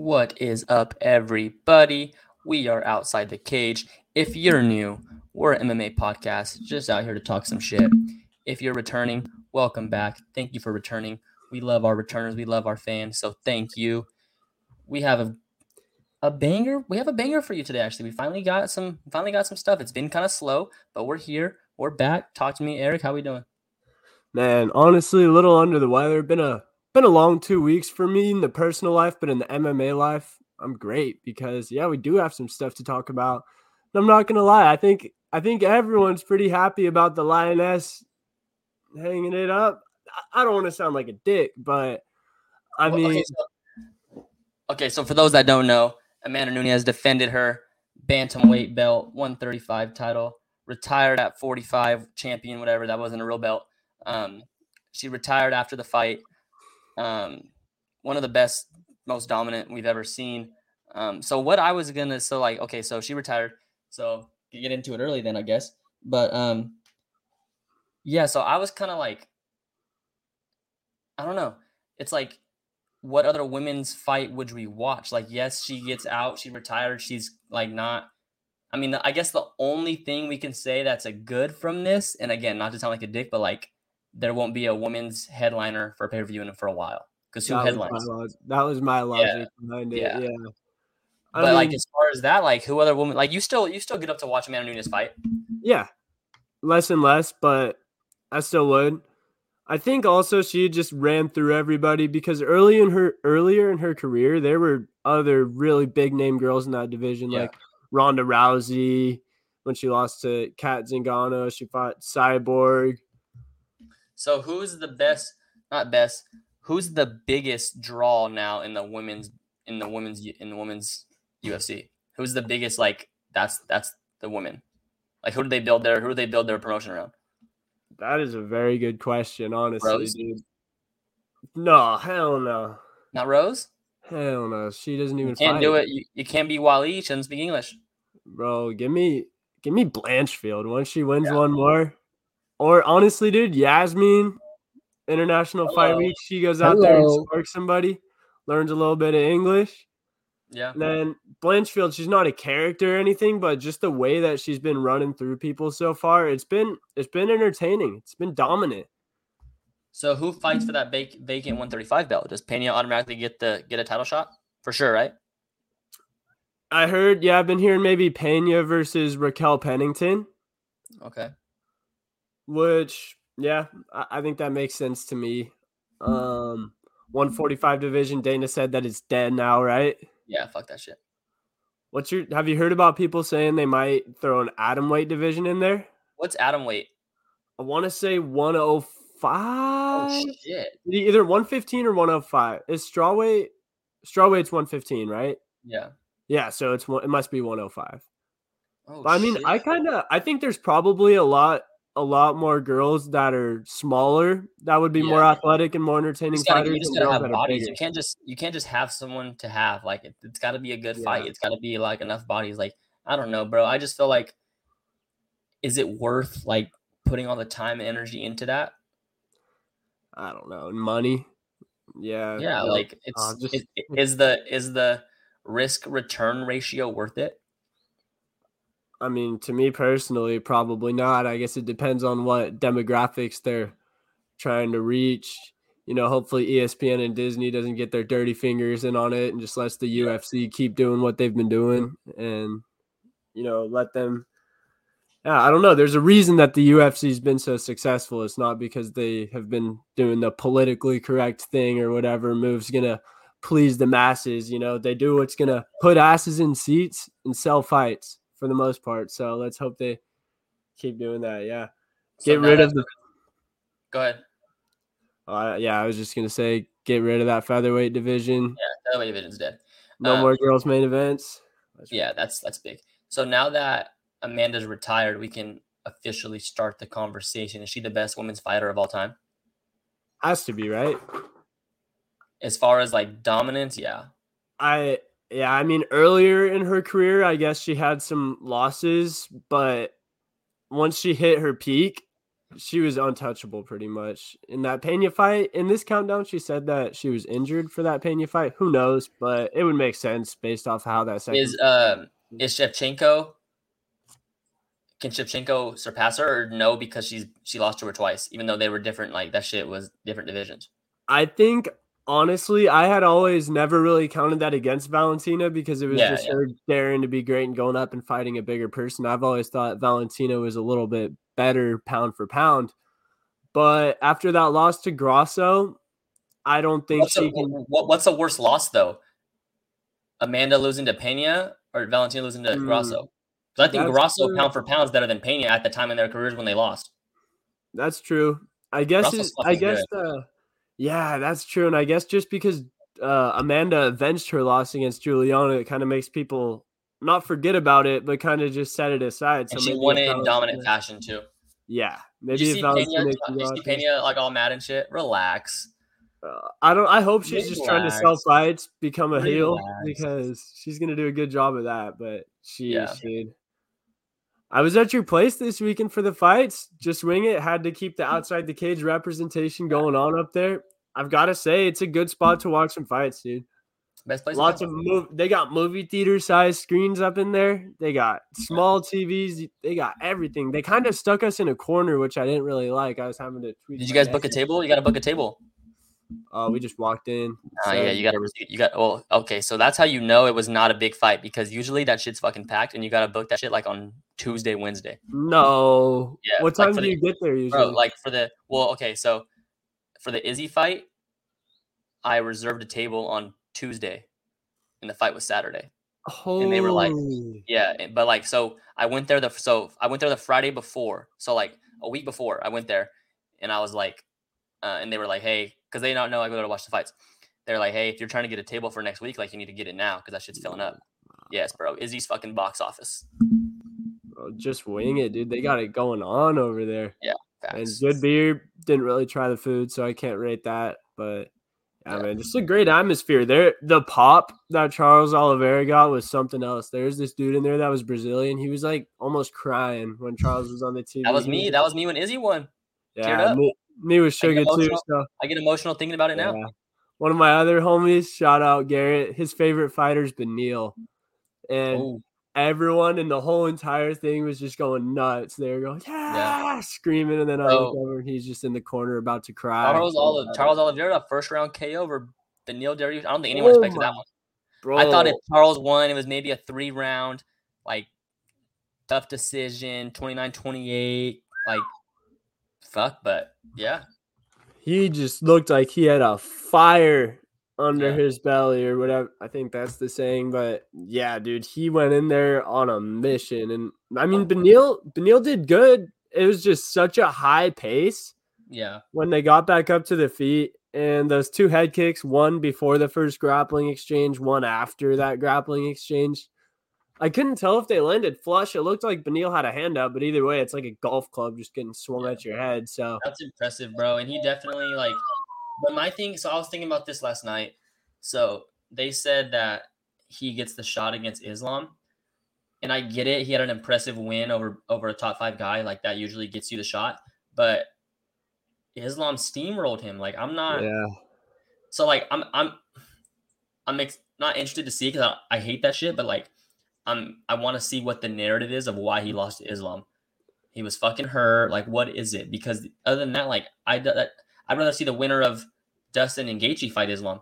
What is up, everybody? We are outside the cage. If you're new, we're an MMA podcast just out here to talk some shit. If you're returning, welcome back. Thank you for returning. We love our returners. We love our fans. So thank you. We have a a banger. We have a banger for you today. Actually, we finally got some. Finally got some stuff. It's been kind of slow, but we're here. We're back. Talk to me, Eric. How we doing? Man, honestly, a little under the weather. Been a been a long two weeks for me in the personal life, but in the MMA life, I'm great because yeah, we do have some stuff to talk about. And I'm not gonna lie, I think I think everyone's pretty happy about the lioness hanging it up. I don't want to sound like a dick, but I mean, okay, so, okay, so for those that don't know, Amanda Nunes defended her bantamweight belt, 135 title, retired at 45, champion, whatever. That wasn't a real belt. Um, she retired after the fight. Um, one of the best, most dominant we've ever seen. Um, so what I was gonna, so like, okay, so she retired. So you get into it early then, I guess. But um, yeah, so I was kind of like, I don't know. It's like, what other women's fight would we watch? Like, yes, she gets out, she retired, she's like not. I mean, I guess the only thing we can say that's a good from this, and again, not to sound like a dick, but like there won't be a women's headliner for pay per view in for a while because who that headlines? log- that was my logic behind it. yeah. Yeah. But like as far as that, like who other woman? Like you still you still get up to watch Amanda Nunes fight. yeah, less and less, but I still would. I think also she just ran through everybody because early in her earlier in her career, there were other really big name girls in that division, Yeah. like Ronda Rousey when she lost to Cat Zingano. She fought Cyborg. So who's the best? Not best. Who's the biggest draw now in the women's in the women's in the women's UFC? Who's the biggest? Like that's that's the women. Like who do they build their who do they build their promotion around? That is a very good question, honestly, Rose? dude. No, hell no. Not Rose. Hell no. She doesn't even You can't do it. You, you can't be Wally. She doesn't speak English. Bro, give me give me Blanchfield once she wins Yeah. one more. Or honestly, dude, Yasmin, International Fight Hello. Week, she goes out there and Hello. sparks somebody, learns a little bit of English. Yeah. And then Blanchfield, she's not a character or anything, but just the way that she's been running through people so far, it's been it's been entertaining. It's been dominant. So who fights for that vac- vacant 135 belt? Does Pena automatically get the get a title shot for sure? Right. I heard, yeah, I've been hearing maybe Pena versus Raquel Pennington, Okay. Which yeah, I, I think that makes sense to me. Um 145 division, Dana said that it's dead now, right? Yeah. Fuck that shit. What's your have you heard about people saying they might throw an atom weight division in there? What's atom weight? I want to say 105. Oh shit. Either 115 or 105. Is straw weight straw weight's 115, right? Yeah. Yeah, so it's one it must be 105. Oh, But I mean, I kind of I think there's probably a lot a lot more girls that are smaller that would be more athletic and more entertaining gotta, fighters you just gotta have bodies. You can't just you can't just have someone to have like it, it's got to be a good fight. It's got to be like enough bodies. Like I don't know, bro. I just feel like is it worth like putting all the time and energy into that? I don't know, money. Yeah. Yeah, no, like it's uh, just- is, is the is the risk return ratio worth it? I mean, to me personally, probably not. I guess it depends on what demographics they're trying to reach. You know, hopefully ESPN and Disney doesn't get their dirty fingers in on it and just lets the UFC keep doing what they've been doing and you know, let them yeah, I don't know. There's a reason that the UFC's been so successful. It's not because they have been doing the politically correct thing or whatever move's gonna please the masses. You know, they do what's gonna put asses in seats and sell fights for the most part. So let's hope they keep doing that. Yeah, get rid of the. Go ahead. Uh, yeah, I was just gonna say, get rid of that featherweight division. Yeah, way division's dead. No Um, more girls' main events. That's Yeah, that's that's big. So now that Amanda's retired, we can officially start the conversation. Is she the best women's fighter of all time? has to be right. As far as like dominance, yeah. I yeah, I mean earlier in her career, I guess she had some losses, but once she hit her peak, she was untouchable pretty much. In that Pena fight, in this countdown, she said that she was injured for that Pena fight. Who knows? But it would make sense based off how that second. Is um is Shevchenko can Shevchenko surpass her or no because she's she lost to her twice, even though they were different, like that shit was different divisions. I think honestly, I had always never really counted that against Valentina because it was Yeah, just yeah. her daring to be great and going up and fighting a bigger person. I've always thought Valentina was a little bit better pound for pound. But after that loss to Grasso, I don't think What's a, she can. what, what's a worse loss though? Amanda losing to Pena or Valentina losing to Hmm, Grasso? 'Cause I think Grasso true. pound for pound is better than Pena at the time in their careers when they lost. That's true. I guess. It, I guess. Uh, yeah, that's true. And I guess just because uh, Amanda avenged her loss against Juliana, it kind of makes people not forget about it, but kind of just set it aside. And so she won it in dominant fashion too. Yeah, maybe you see Pena? You see Pena like all mad and shit? Relax. Uh, I don't. I hope she's just trying to sell Relax. fights, become a heel, because she's gonna do a good job of that. But she, Yeah. dude. I was at your place this weekend for the fights. Just wing it. Had to keep the hmm. outside the cage representation going on up there. I've got to say, it's a good spot to watch some fights, dude. Best place. Lots of move. They got movie theater size screens up in there. They got hmm. small TVs. They got everything. They kind of stuck us in a corner, which I didn't really like. I was having to tweet. Did you guys book a table? You got to book a table. Uh, we just walked in. Oh so- yeah, you got to. You got well, okay. So that's how you know it was not a big fight because usually that shit's fucking packed, and you got to book that shit like on Tuesday, Wednesday. No. Yeah, What time for do the- you get there usually? Bro, like for the well, okay, so for the Izzy fight, I reserved a table on Tuesday, and the fight was Saturday. Oh, and they were like- Holy. Yeah, but like so I went there the so I went there the Friday before. So like a week before I went there and I was like uh, and they were like, "Hey, cuz they don't know I go there to watch the fights." They're like, "Hey, if you're trying to get a table for next week, like you need to get it now cuz that shit's filling up." Yes, bro. Izzy's fucking box office. Bro, just wing it, dude. They got it going on over there. Yeah, and good beer. Didn't really try the food, so I can't rate that. But yeah, Yeah. man, just a great atmosphere. There the pop that Charles Oliveira got was something else. There's this dude in there that was Brazilian. He was like almost crying when Charles was on the TV. That was me. That was me when Izzy won. yeah, me, me get Sugar too. So I get emotional thinking about it now. Yeah. One of my other homies, shout out Garrett. His favorite fighter's been Neil, and Ooh. everyone in the whole entire thing was just going nuts. They were going yeah, screaming, and then I look over and he's just in the corner about to cry. Charles Olive. Charles Oliveira firse round KO over Beneil Dariush. I don't think anyone Oh expected that one. Bro, I thought if Charles won, it was maybe a three round, like tough decision, 29-28, like fuck, but yeah. he just looked like he had a fire under Yeah. his belly or whatever. I think that's the saying. But yeah, dude, he went in there on a mission, and I mean, Beneil Beneil did good. It was just such a high pace. Yeah. when they got back up to the feet and those two head kicks, one before the first grappling exchange, one after that grappling exchange. I couldn't tell if they landed flush. It looked like Beneil had a hand up, but either way, it's like a golf club just getting swung at your head. So That's impressive, bro. And he definitely like but my thing so I was thinking about this last night. So they said that he gets the shot against Islam. And I get it. He had an impressive win over over a top five guy. Like that usually gets you the shot. But Islam steamrolled him. Like I'm not yeah, so like I'm I'm I'm ex- not interested to see because I, I hate that shit, but like I'm I want to see what the narrative is of why he mm-hmm. lost to Islam. He was fucking her. Like, what is it? Because other than that, like, I I'd rather see the winner of Dustin and Gaethje fight Islam.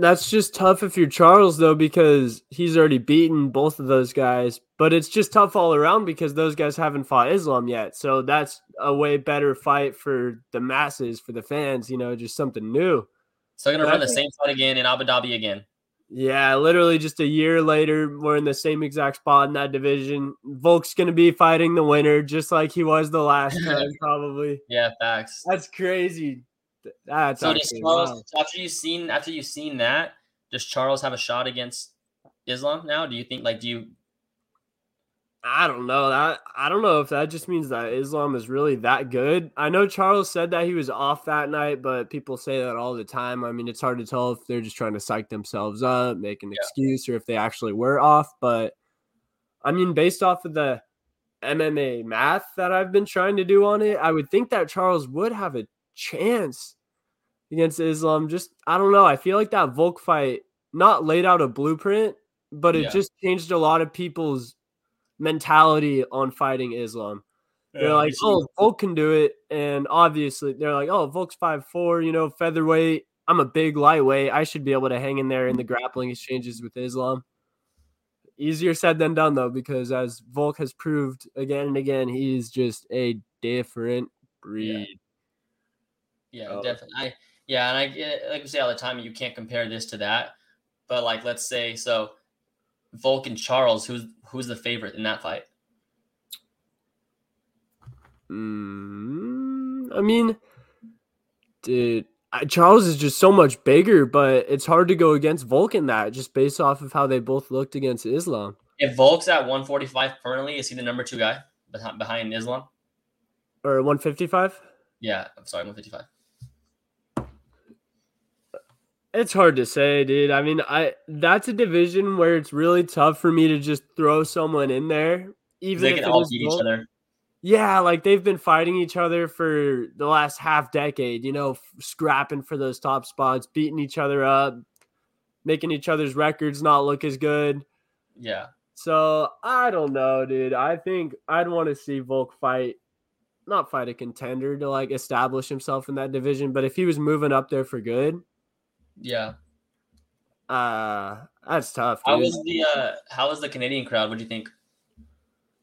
That's just tough if you're Charles though, because he's already beaten both of those guys. But it's just tough all around because those guys haven't fought Islam yet. So that's a way better fight for the masses, for the fans. You know, just something new. So I'm gonna run the same fight again in Abu Dhabi again. Yeah, literally just a year later, we're in the same exact spot in that division. Volk's gonna be fighting the winner, just like he was the last time, probably. Yeah, facts. That's crazy. That's so does Charles after you've seen after you've seen that, does Charles have a shot against Islam now? Do you think like do you I don't know. That I don't know if that just means that Islam is really that good. I know Charles said that he was off that night, but people say that all the time. I mean, it's hard to tell if they're just trying to psych themselves up, make an yeah. excuse, or if they actually were off. But I mean, based off of the MMA math that I've been trying to do on it, I would think that Charles would have a chance against Islam. Just I don't know. I feel like that Volk fight not laid out a blueprint, but it yeah. just changed a lot of people's mentality on fighting Islam. They're yeah, like, oh, Volk can do it. And obviously, they're like, oh, Volk's five four, you know, featherweight. I'm a big lightweight. I should be able to hang in there in the grappling exchanges with Islam. Easier said than done, though, because as Volk has proved again and again, he's just a different breed. Yeah, yeah oh. definitely. I, yeah, and I like we say all the time, you can't compare this to that. But like, let's say so Volk and Charles, who's who's the favorite in that fight? Mm, I mean, dude, Charles is just so much bigger, but it's hard to go against Volk in that just based off of how they both looked against Islam. If Volk's at 145 permanently, is he the number two guy behind Islam? Or 155? Yeah, I'm sorry, 155. It's hard to say, dude. I mean, I that's a division where it's really tough for me to just throw someone in there. Even they can all beat each other. Yeah, like they've been fighting each other for the last half decade, you know, scrapping for those top spots, beating each other up, making each other's records not look as good. Yeah. So I don't know, dude. I think I'd want to see Volk fight, not fight a contender to like establish himself in that division, but if he was moving up there for good, yeah. Uh that's tough. Dude. How was the uh how was the Canadian crowd? What do you think?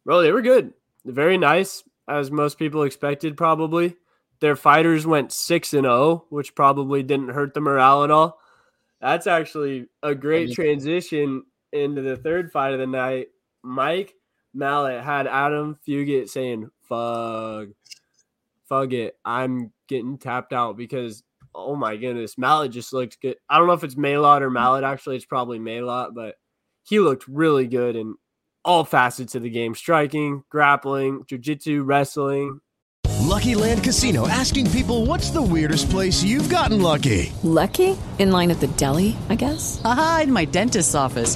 Bro, they were good. Very nice, as most people expected, probably. Their fighters went six and zero, oh, which probably didn't hurt the morale at all. That's actually a great transition into the third fight of the night. Mike Mallet had Adam Fugitt saying, "Fuck, fuck it, I'm getting tapped out because oh my goodness, Mallet just looked good. I don't know if it's Malot or Mallet. Actually, it's probably Malot, but he looked really good in all facets of the game: striking, grappling, jiu-jitsu, wrestling. Lucky Land Casino asking people, "What's the weirdest place you've gotten lucky?" Lucky in line at the deli, I guess. Aha, in my dentist's office.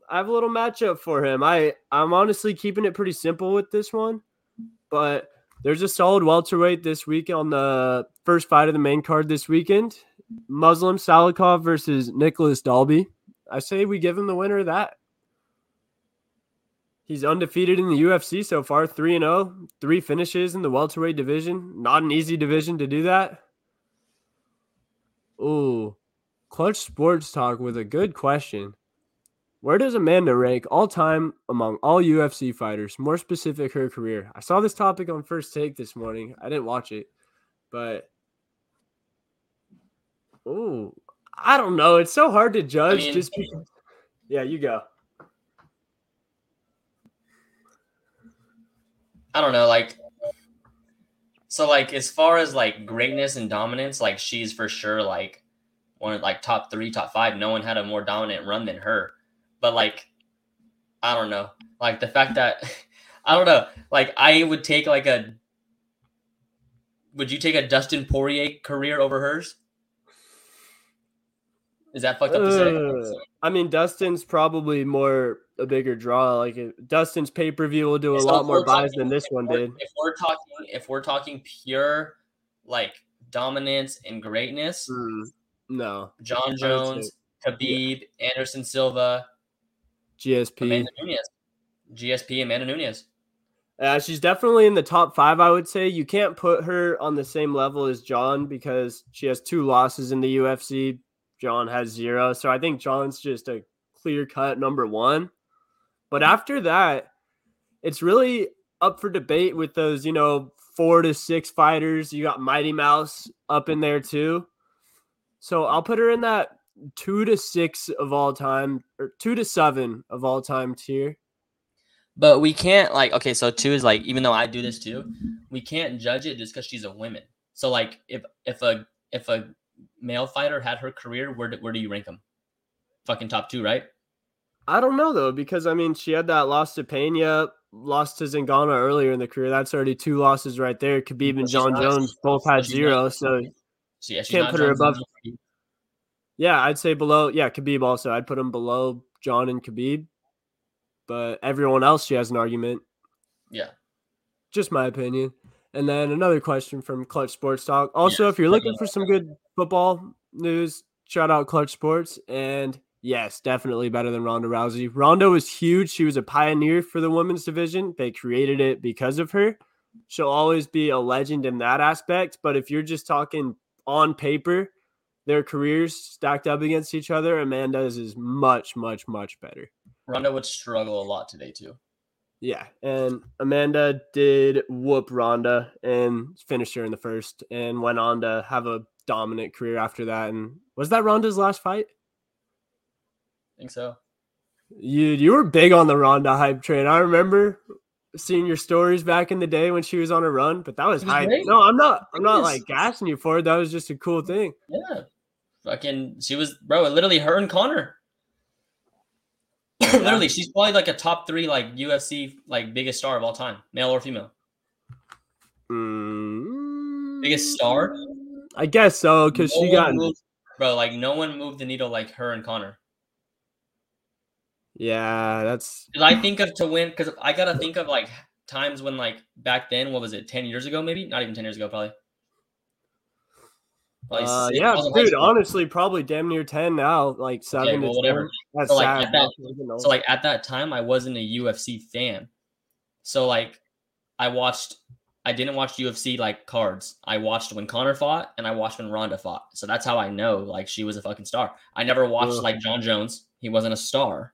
I have a little matchup for him. I I'm honestly keeping it pretty simple with this one, but there's a solid welterweight this week on the first fight of the main card this weekend. Muslim Salikhov versus Nicolas Dalby. I say we give him the winner of that. He's undefeated in the UFC so far, 3 and 0, three finishes in the welterweight division. Not an easy division to do that. Ooh, Clutch Sports Talk with a good question. Where does Amanda rank all time among all UFC fighters? More specific, her career. I saw this topic on First Take this morning. I didn't watch it, but oh, I don't know. It's so hard to judge. I mean, just because... yeah, you go. I don't know, like so like as far as like greatness and dominance, like she's for sure like one of like top three, top five. No one had a more dominant run than her. But like, I don't know. Like the fact that I don't know. Like I would take like a. Would you take a Dustin Poirier career over hers? Is that fucked up to say? Uh, I mean, Dustin's probably more a bigger draw. Like Dustin's pay per view will do a So lot more buys talking- than this one did. If we're talking, if we're talking pure like dominance and greatness, Mm, no, John I would say- Jones, Khabib, Anderson Silva, GSP. Amanda Nunes, GSP, Amanda Nunes. Uh, she's definitely in the top five. I would say you can't put her on the same level as John because she has two losses in the UFC. John has zero, so I think John's just a clear cut number one. But after that, it's really up for debate with those, you know, four to six fighters. You got Mighty Mouse up in there too. So I'll put her in that two to six of all time, or two to seven of all time tier. But we can't like okay, so two is like even though I do this too, we can't judge it just because she's a woman. So like if if a if a male fighter had her career, where do, where do you rank them? Fucking top two, right? I don't know though, because I mean, she had that loss to Pena, lost to Zingano earlier in the career. That's already two losses right there. Khabib and John Jones both had zero, so So yeah, can't put her above. Yeah, I'd say below. Yeah, Khabib also. I'd put him below John and Khabib, but everyone else she has an argument. Yeah. Just my opinion. And then another question from Clutch Sports Talk. Also, if you're looking for some good football news, shout out Clutch Sports. And yes, definitely better than Ronda Rousey. Ronda was huge. She was a pioneer for the women's division. They created it because of her. She'll always be a legend in that aspect. But if you're just talking on paper, their careers stacked up against each other, Amanda's is much, much, much better. Ronda would struggle a lot today too. Yeah, and Amanda did whoop Ronda and finished her in the first, and went on to have a dominant career after that. And was that Ronda's last fight? I think so. You you were big on the Ronda hype train. I remember seeing your stories back in the day when she was on a run, but that was was hype. great. No, I'm not. I'm not like gassing you for it. That was just a cool thing. Yeah. Fucking she was bro, literally her and Conor. literally, she's probably like a top three like UFC like biggest star of all time, male or female. Mm, Biggest star? I guess so, because No she got moved- bro, like no one moved the needle like her and Conor. yeah. That's I think of to win because I gotta think of like times when like back then, what was it, 10 years ago, maybe? Not even 10 years ago, probably. Probably uh, yeah, I was in high dude. Honestly, probably damn near ten now. Like seven Okay, to well, whatever. 10. That's So like sad. at that, bro, you know. so like at that time, I wasn't a UFC fan. So like, I watched. I didn't watch UFC like cards. I watched when Conor fought, and I watched when Ronda fought. So that's how I know like she was a fucking star. I never watched Ugh. like John Jones. He wasn't a star.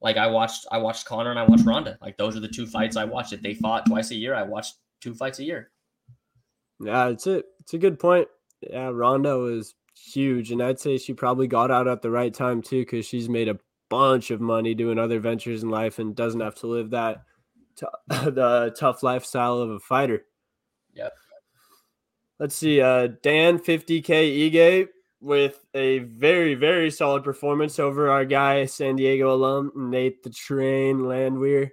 Like I watched, I watched Conor and I watched Ronda. Like those are the two fights I watched. If they fought twice a year, I watched two fights a year. Yeah, it's a it's a good point. Yeah, Ronda was huge, and I'd say she probably got out at the right time too, because she's made a bunch of money doing other ventures in life and doesn't have to live that t- the tough lifestyle of a fighter. Yep. Let's see, uh, Dan 50k Ige with a very very solid performance over our guy San Diego alum Nate the Train Landwehr.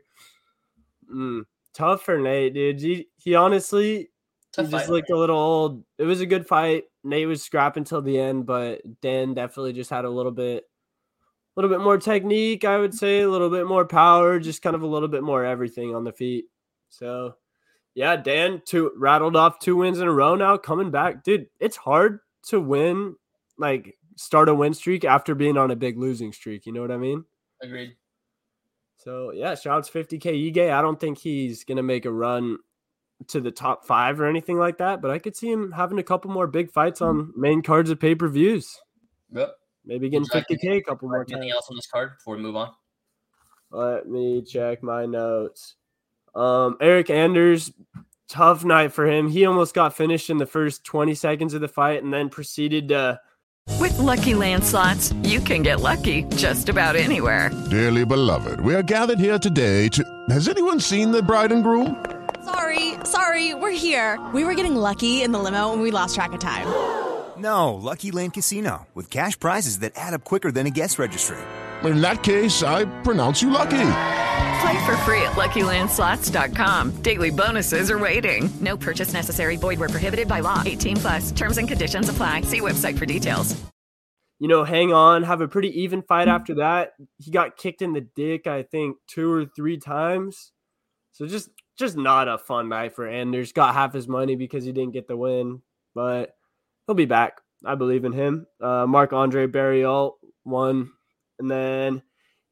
Mm, tough for Nate, dude. He, he honestly Tough he just looked a little old. It was a good fight. Nate was scrapping till the end, but Dan definitely just had a little bit, a little bit more technique. I would say a little bit more power, just kind of a little bit more everything on the feet. So, yeah, Dan two rattled off two wins in a row now, coming back, dude. It's hard to win, like start a win streak after being on a big losing streak. You know what I mean? Agreed. So yeah, shouts 50k Ige. I don't think he's gonna make a run to the top five or anything like that, but I could see him having a couple more big fights on main cards of pay per views. Yep. Maybe getting Would you 50k a couple more Anything times. else on this card before we move on? Let me check my notes. Um, Eryk Anders, tough night for him. He almost got finished in the first 20 seconds of the fight and then proceeded to. With Lucky Land slots, you can get lucky just about anywhere. Dearly beloved, we are gathered here today to. Has anyone seen the bride and groom? Sorry, sorry, we're here. We were getting lucky in the limo and we lost track of time. No, Lucky Land Casino, with cash prizes that add up quicker than a guest registry. In that case, I pronounce you lucky. Play for free at LuckyLandSlots.com. Daily bonuses are waiting. No purchase necessary. Void were prohibited by law. 18 plus. Terms and conditions apply. See website for details. You know, hang on, have a pretty even fight after that. He got kicked in the dick, I think, two or three times. So just just not a fun night for Anders. Got half his money because he didn't get the win, but he'll be back. I believe in him. Uh, Marc Andre Barriault won, and then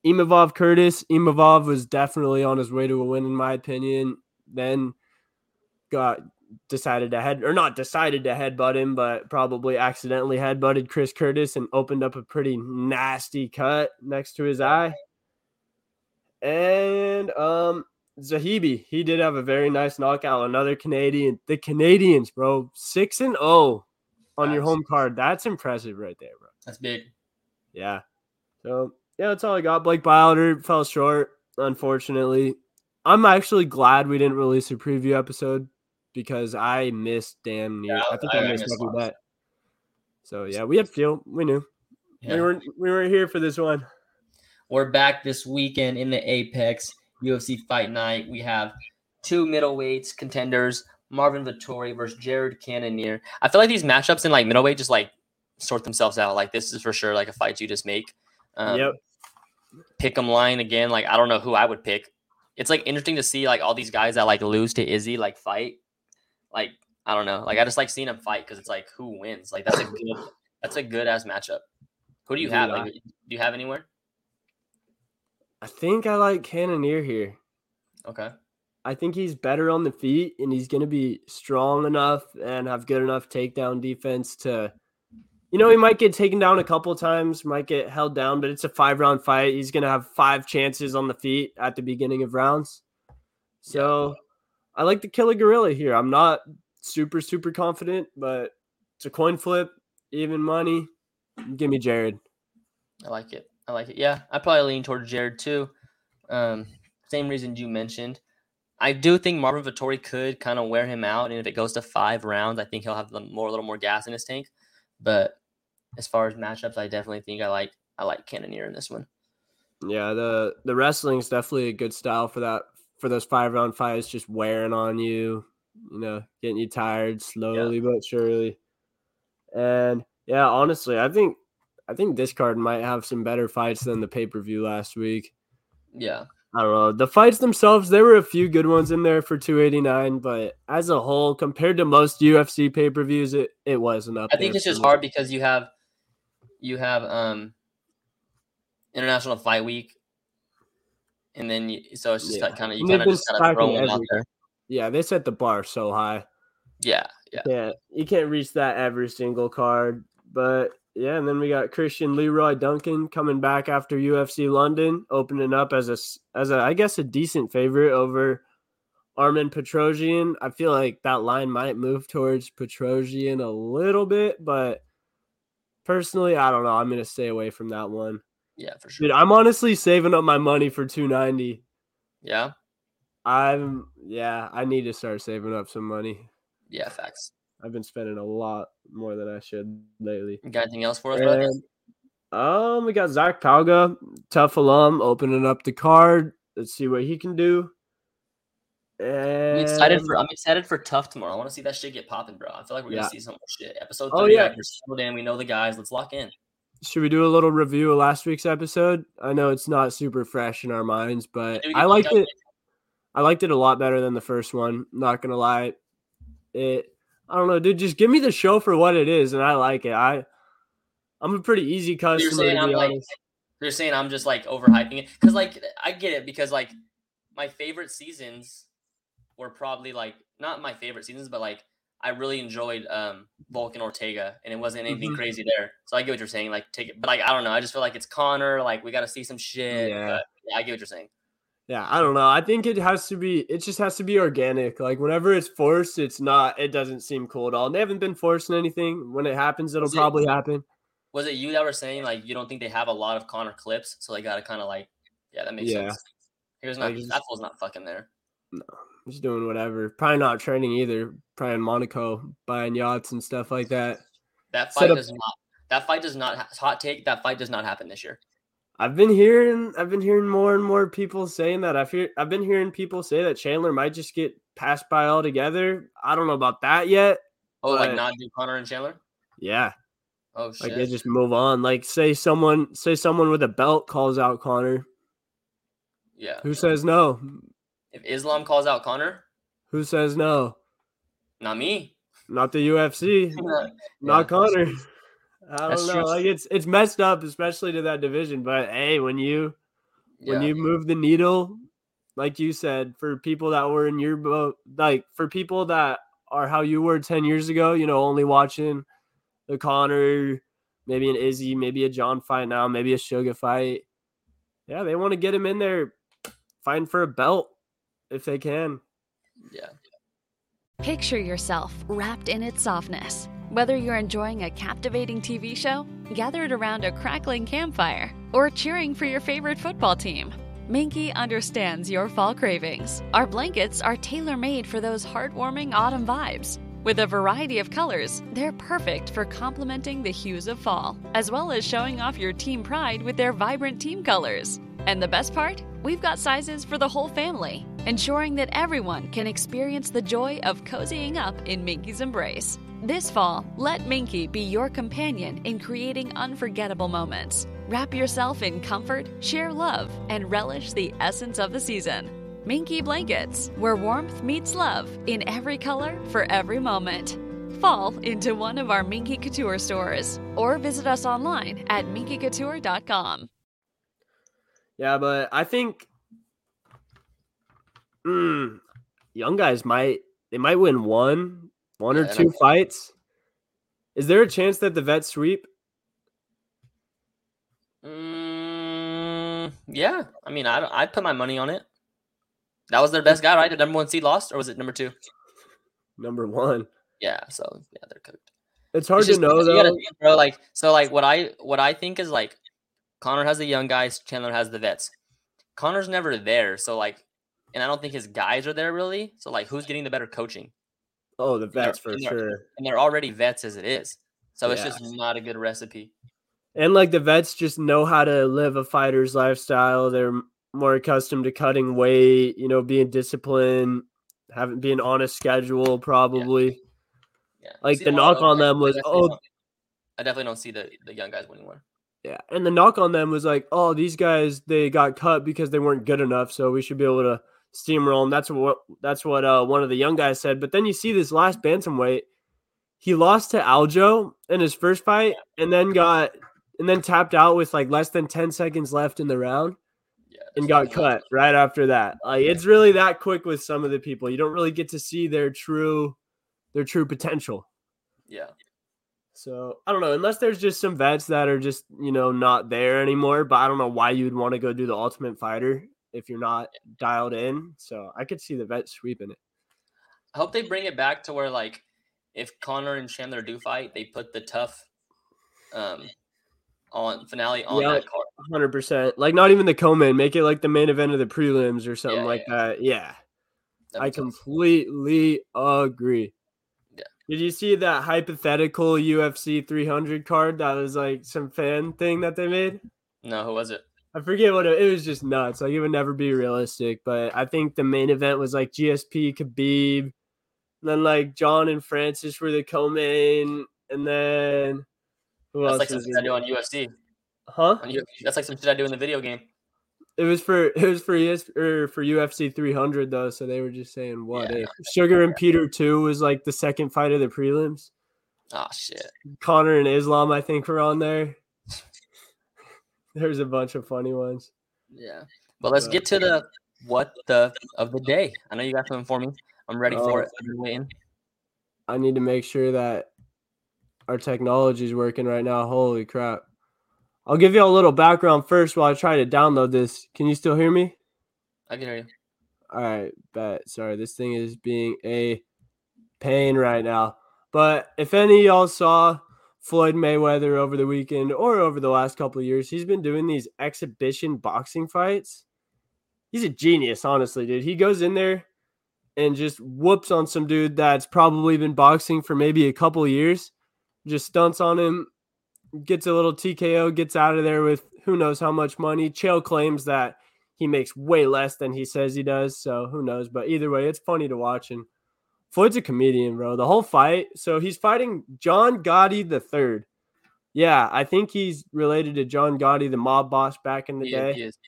Imavov Curtis. Imavov was definitely on his way to a win, in my opinion. Then got decided to head or not decided to headbutt him, but probably accidentally headbutted Chris Curtis and opened up a pretty nasty cut next to his eye. And um Zahabi, he did have a very nice knockout. Another Canadian. The Canadians, bro, six and zero on your home card. That's impressive, right there, bro. That's big. Yeah. So yeah, that's all I got. Blake Bilder fell short, unfortunately. I'm actually glad we didn't release a preview episode because I missed damn near. Yeah, I think I- I, missed every bet. So yeah, we had feel. We knew. Yeah. We weren't. We weren't here for this one. We're back this weekend in the Apex UFC Fight Night. We have two middleweights contenders, Marvin Vettori versus Jared Cannonier. I feel like these matchups in like middleweight just like sort themselves out. Like this is for sure like a fight you just make. Um, Yep. Pick 'em line again. Like I don't know who I would pick. It's like interesting to see like all these guys that like lose to Izzy like fight. Like I don't know. Like I just like seeing them fight because it's like who wins. Like that's a good that's a good ass matchup. Who do you have? Like, do you have anywhere? I think I like Cannonier here. Okay. I think he's better on the feet and he's going to be strong enough and have good enough takedown defense to, you know, he might get taken down a couple times, might get held down, but it's a five round fight. He's going to have five chances on the feet at the beginning of rounds. So I like the killer gorilla here. I'm not super, super confident, but it's a coin flip, even money. Give me Jared. I like it. I like it. Yeah, I probably lean towards Jared too. Um, same reason you mentioned. I do think Marvin Vettori could kind of wear him out, and if it goes to five rounds, I think he'll have the more a little more gas in his tank. But as far as matchups, I definitely think I like I like Cannonier in this one. Yeah, the the wrestling is definitely a good style for that for those five round fights, just wearing on you, you know, getting you tired slowly but surely. And yeah, honestly, I think I think this card might have some better fights than the pay per view last week. Yeah, I don't know. The fights themselves, there were a few good ones in there for 289, but as a whole, compared to most UFC pay per views, it, it wasn't up I think it's just me. hard because you have you have um International Fight Week, and then you, so it's just Yeah. kind of you kind of just gotta throw them out there. Yeah, they set the bar so high. Yeah, yeah. Yeah, you can't reach that every single card. But yeah, and then we got Christian Leroy Duncan coming back after UFC London, opening up as a as a I guess a decent favorite over Armen Petrosyan. I feel like that line might move towards Petrosian a little bit, but personally, I don't know. I'm gonna stay away from that one. Yeah, for sure. Dude, I'm honestly saving up my money for 290. Yeah, I'm yeah, I need to start saving up some money. yeah, facts. I've been spending a lot more than I should lately. You got anything else for us, brother? And, um, we got Zac Pauga, TUF alum, opening up the card. Let's see what he can do. And I'm excited for I'm excited for TUF tomorrow. I want to see that shit get popping, bro. I feel like we're gonna see some more shit. Episode Oh, yeah. settled in. We know the guys. Let's lock in. should we do a little review of last week's episode? I know it's not super fresh in our minds, but I liked it. I liked it a lot better than the first one. Not gonna lie, it. I don't know, dude. Just give me the show for what it is, and I like it. I, I'm a pretty easy So You're customer saying to I'm like you're saying I'm just like overhyping it because like I get it because like my favorite seasons were probably like not my favorite seasons, but like I really enjoyed um Vulcan Ortega and it wasn't anything Mhm. crazy there. So I get what you're saying. Like take it, but like I don't know. I just feel like it's Conor. Like we got to see some shit. Yeah. yeah, I get what you're saying. Yeah, I don't know. I think it has to be. It just has to be organic. Like whenever it's forced, it's not. It doesn't seem cool at all. And they haven't been forcing anything. When it happens, it'll Was it- probably happen. Was it you that were saying like you don't think they have a lot of Conor clips, so they got to kind of like yeah, that makes Yeah. sense. Here's not Like, that fool's not fucking there. No, just doing whatever. Probably not training either. Probably in Monaco, buying yachts and stuff like that. That fight up- does not. That fight does not. Hot take. That fight does not happen this year. I've been hearing I've been hearing more and more people saying that. I've hear, I've been hearing people say that Chandler might just get passed by altogether. I don't know about that yet. Oh, like not do Conor and Chandler? yeah. Oh shit. Like they just move on. Like say someone say someone with a belt calls out Conor. yeah. Who says no? If Islam calls out Conor, Who says no? not me. Not the UFC. Yeah. Not Conor. I don't know. true. Like it's it's messed up, especially to that division. But hey, when you when Yeah. you move the needle, like you said, for people that were in your boat, like for people that are how you were ten years ago, you know, only watching the Conor, maybe an Izzy, maybe a John fight now, maybe a Sugar fight. Yeah, they want to get him in there, fighting for a belt if they can. Yeah. Picture yourself wrapped in its softness. Whether you're enjoying a captivating TV show, gathered around a crackling campfire, or cheering for your favorite football team, Minky understands your fall cravings. Our blankets are tailor made for those heartwarming autumn vibes. With a variety of colors, they're perfect for complementing the hues of fall, as well as showing off your team pride with their vibrant team colors. And the best part? We've got sizes for the whole family, ensuring that everyone can experience the joy of cozying up in Minky's embrace. This fall, let Minky be your companion in creating unforgettable moments. Wrap yourself in comfort, share love, and relish the essence of the season. Minky Blankets, where warmth meets love in every color for every moment. Fall into one of our Minky Couture stores or visit us online at minkycouture.com. Yeah, but I think mm, young guys might they might win one, one Yeah, or I two fights. Is there a chance that the vets sweep? Mm, yeah. I mean, I I'd put my money on it. That was their best guy, right? The number one seed lost, or was it number two? Number one. Yeah. So yeah, they're cooked. It's hard It's to know though. think, bro. Like so, like what I what I think is like, Conor has the young guys, Chandler has the vets. Conor's never there, so like, and I don't think his guys are there really. So like, who's getting the better coaching? Oh, the vets for and sure. And they're already vets as it is, so it's just not a good recipe. And like the vets just know how to live a fighter's lifestyle. They're more accustomed to cutting weight, you know, being disciplined, having being on a schedule, probably. Yeah. Like See the knock on them was, definitely oh, I definitely don't see the the young guys winning one. Yeah, and the knock on them was like, oh, these guys they got cut because they weren't good enough, so we should be able to steamroll them. That's what that's what uh, one of the young guys said. But then you see this last bantamweight, he lost to Aljo in his first fight, and then got and then tapped out with like less than ten seconds left in the round, and got cut right after that. Like it's really that quick with some of the people. You don't really get to see their true their true potential. Yeah. So I don't know, unless there's just some vets that are just you know not there anymore. But I don't know why you'd want to go do the Ultimate Fighter if you're not dialed in. So I could see the vet sweeping it. I hope they bring it back to where like if Conor and Chandler do fight, they put the TUF um on finale on yeah, that card. hundred percent. Like not even the co-main. Make it like the main event of the prelims or something Yeah, like that. Yeah, That'd I completely agree. Yeah. Did you see that hypothetical UFC 300 card that was like some fan thing that they made? No, who was it? I forget what it, it was. Just nuts. Like it would never be realistic. But I think the main event was like GSP Khabib, and then like John and Francis were the co-main, and then who That's else like something I do on UFC. Huh? On UFC. That's like some shit I do in the video game. It was for it was for ES, or for UFC 300 though, so they were just saying what Yeah, if Sugar and Peter two was like the second fight of the prelims. Oh shit. Conor and Islam, I think, were on there. There's a bunch of funny ones. Yeah. But let's get to the what the of the day. I know you got something for me. I'm ready for Oh. it. I've been waiting. I need to make sure that our technology is working right now. Holy crap. I'll give you a little background first while I try to download this. Can you still hear me? I can hear you. All right, bet. Sorry, this thing is being a pain right now. But if any of y'all saw Floyd Mayweather over the weekend or over the last couple of years, he's been doing these exhibition boxing fights. He's a genius, honestly, dude. He goes in there and just whoops on some dude that's probably been boxing for maybe a couple years, just stunts on him, gets a little TKO, gets out of there with who knows how much money. Chael claims that he makes way less than he says he does, so who knows? But either way, it's funny to watch. And Floyd's a comedian, bro. The whole fight. So he's fighting John Gotti the third. Yeah, I think he's related to John Gotti, the mob boss back in the He day. is, he is.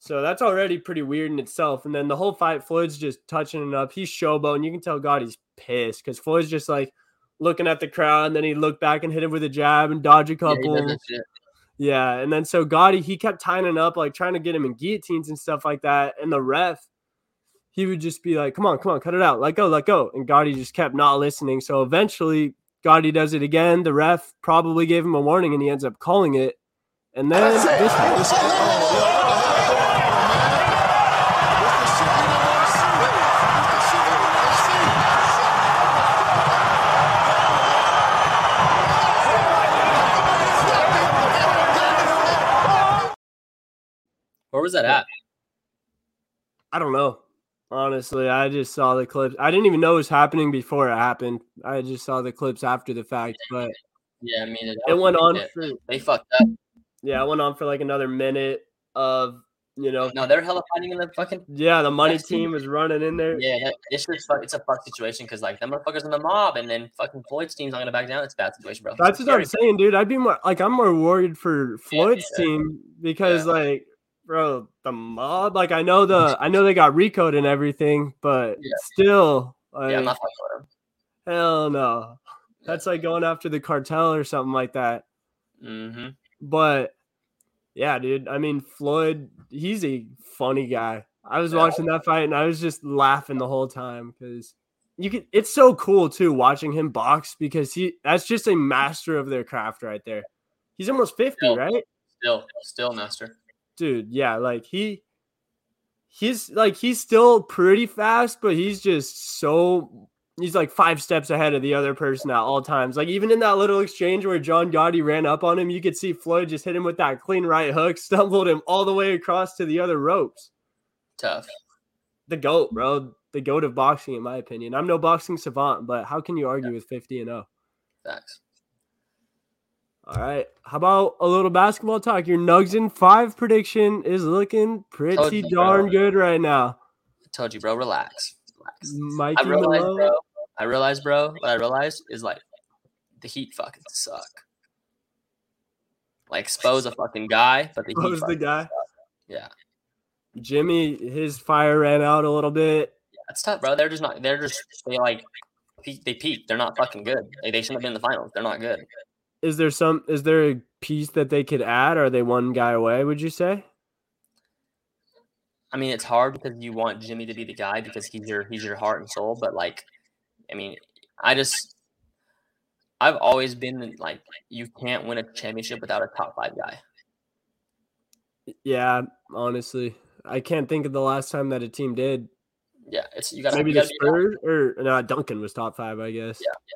So that's already pretty weird in itself. And then the whole fight, Floyd's just touching it up. He's showboating. You can tell Gotti's pissed because Floyd's just like looking at the crowd, and then he looked back and hit him with a jab and dodge a couple. shit. Yeah, and then so Gotti, he kept tying it up, like trying to get him in guillotines and stuff like that. And the ref, he would just be like, "Come on, come on, cut it out, let go, let go." And Gotti just kept not listening. So eventually, Gotti does it again. The ref probably gave him a warning, and he ends up calling it. And then this happens. Where was that at? I don't know. Honestly, I just saw the clips. I didn't even know it was happening before it happened. I just saw the clips after the fact, but Yeah, I mean, that it went on for They fucked up. yeah, it went on for like another minute of you know No, they're hella fighting in the fucking. yeah, the money team. was running in there. Yeah, that, it's just it's a fuck situation because like them motherfuckers in the mob, and then fucking Floyd's team's not gonna back down. It's a bad situation, bro. That's what I'm saying, dude. I'd be more like I'm more worried for Floyd's yeah. team because like bro, the mob, like I know the I know they got Rico'd and everything, but Yeah. still like Yeah, I'm not fucking him. hell no. That's like going after the cartel or something like that. Mm-hmm. But yeah, dude. I mean, Floyd, he's a funny guy. I was Yeah. watching that fight and I was just laughing the whole time because you can. It's so cool too watching him box because he that's just a master of their craft right there. He's almost fifty, Still. right, Still, still master. Dude? Yeah, like he. He's like he's still pretty fast, but he's just so he's like five steps ahead of the other person at all times. Like even in that little exchange where John Gotti ran up on him, you could see Floyd just hit him with that clean right hook, stumbled him all the way across to the other ropes. Tough. The goat, bro. The goat of boxing, in my opinion. I'm no boxing savant, but how can you argue with 50 and 0? Facts. All right. How about a little basketball talk? Your Nugs in five prediction is looking pretty you, darn bro. good right now. I told you, bro. Relax. Relax. Mikey I realized, Malone. bro. I realized, bro. What I realized is like the Heat fucking suck. Like expose a fucking guy, but the Heat the guy? suck. Yeah, Jimmy, his fire ran out a little bit. that's tough, bro. They're just not. They're just they like. They peaked. They're not fucking good. They, they shouldn't have been in the finals. They're not good. Is there some is there a piece that they could add? Are they one guy away, would you say? I mean, it's hard because you want Jimmy to be the guy because he's your he's your heart and soul. But like, I mean, I just I've always been like, you can't win a championship without a top five guy. Yeah, honestly. I can't think of the last time that a team did. Yeah, it's you got Maybe you the Spurs or no, Duncan was top five, I guess. Yeah,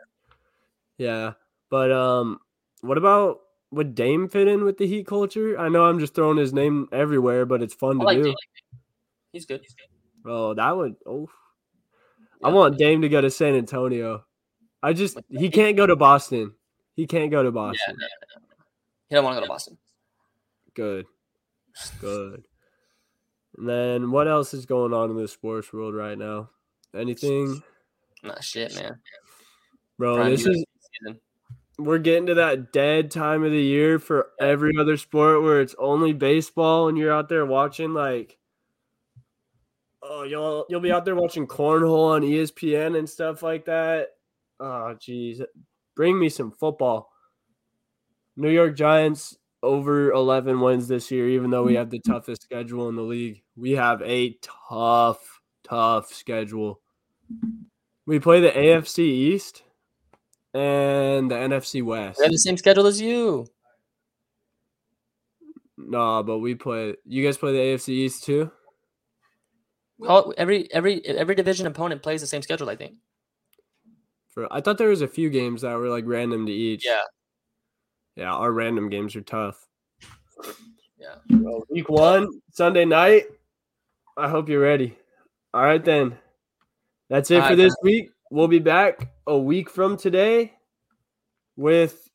Yeah, Yeah. But um what about would Dame fit in with the Heat culture? I know I'm just throwing his name everywhere, but it's fun I to like do. Dame. He's good. Oh, that would oh I want Dame to go to San Antonio. I just he can't go to Boston. He can't go to Yeah, Boston. no, no, no. he don't want to go to Boston. Good. Good. And then what else is going on in the sports world right now? Anything? Not shit, man. Bro, Prime this UFC is season. We're getting to that dead time of the year for every other sport where it's only baseball and you're out there watching like oh you'll you'll be out there watching cornhole on ESPN and stuff like that. Oh jeez, Bring me some football. New York Giants over 11 wins this year even though we mm. have the toughest schedule in the league. We have a tough tough schedule. We play the AFC East and the NFC West. They have the same schedule as you. No, but we play. You guys play the AFC East too. All, every every every division opponent plays the same schedule. I think. For I thought there was a few games that were like random to each. Yeah. Yeah, our random games are tough. Yeah. Well, week one, Sunday night. I hope you're ready. All right then. That's it All for right, this man. week. We'll be back a week from today with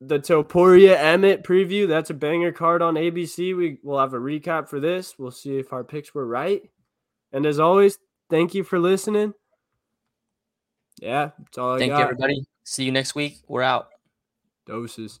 the Topuria Emmett preview. That's a banger card on ABC. We will have a recap for this. We'll see if our picks were right. And as always, thank you for listening. Yeah, that's all Thank I you, everybody. See you next week. We're out. Doses.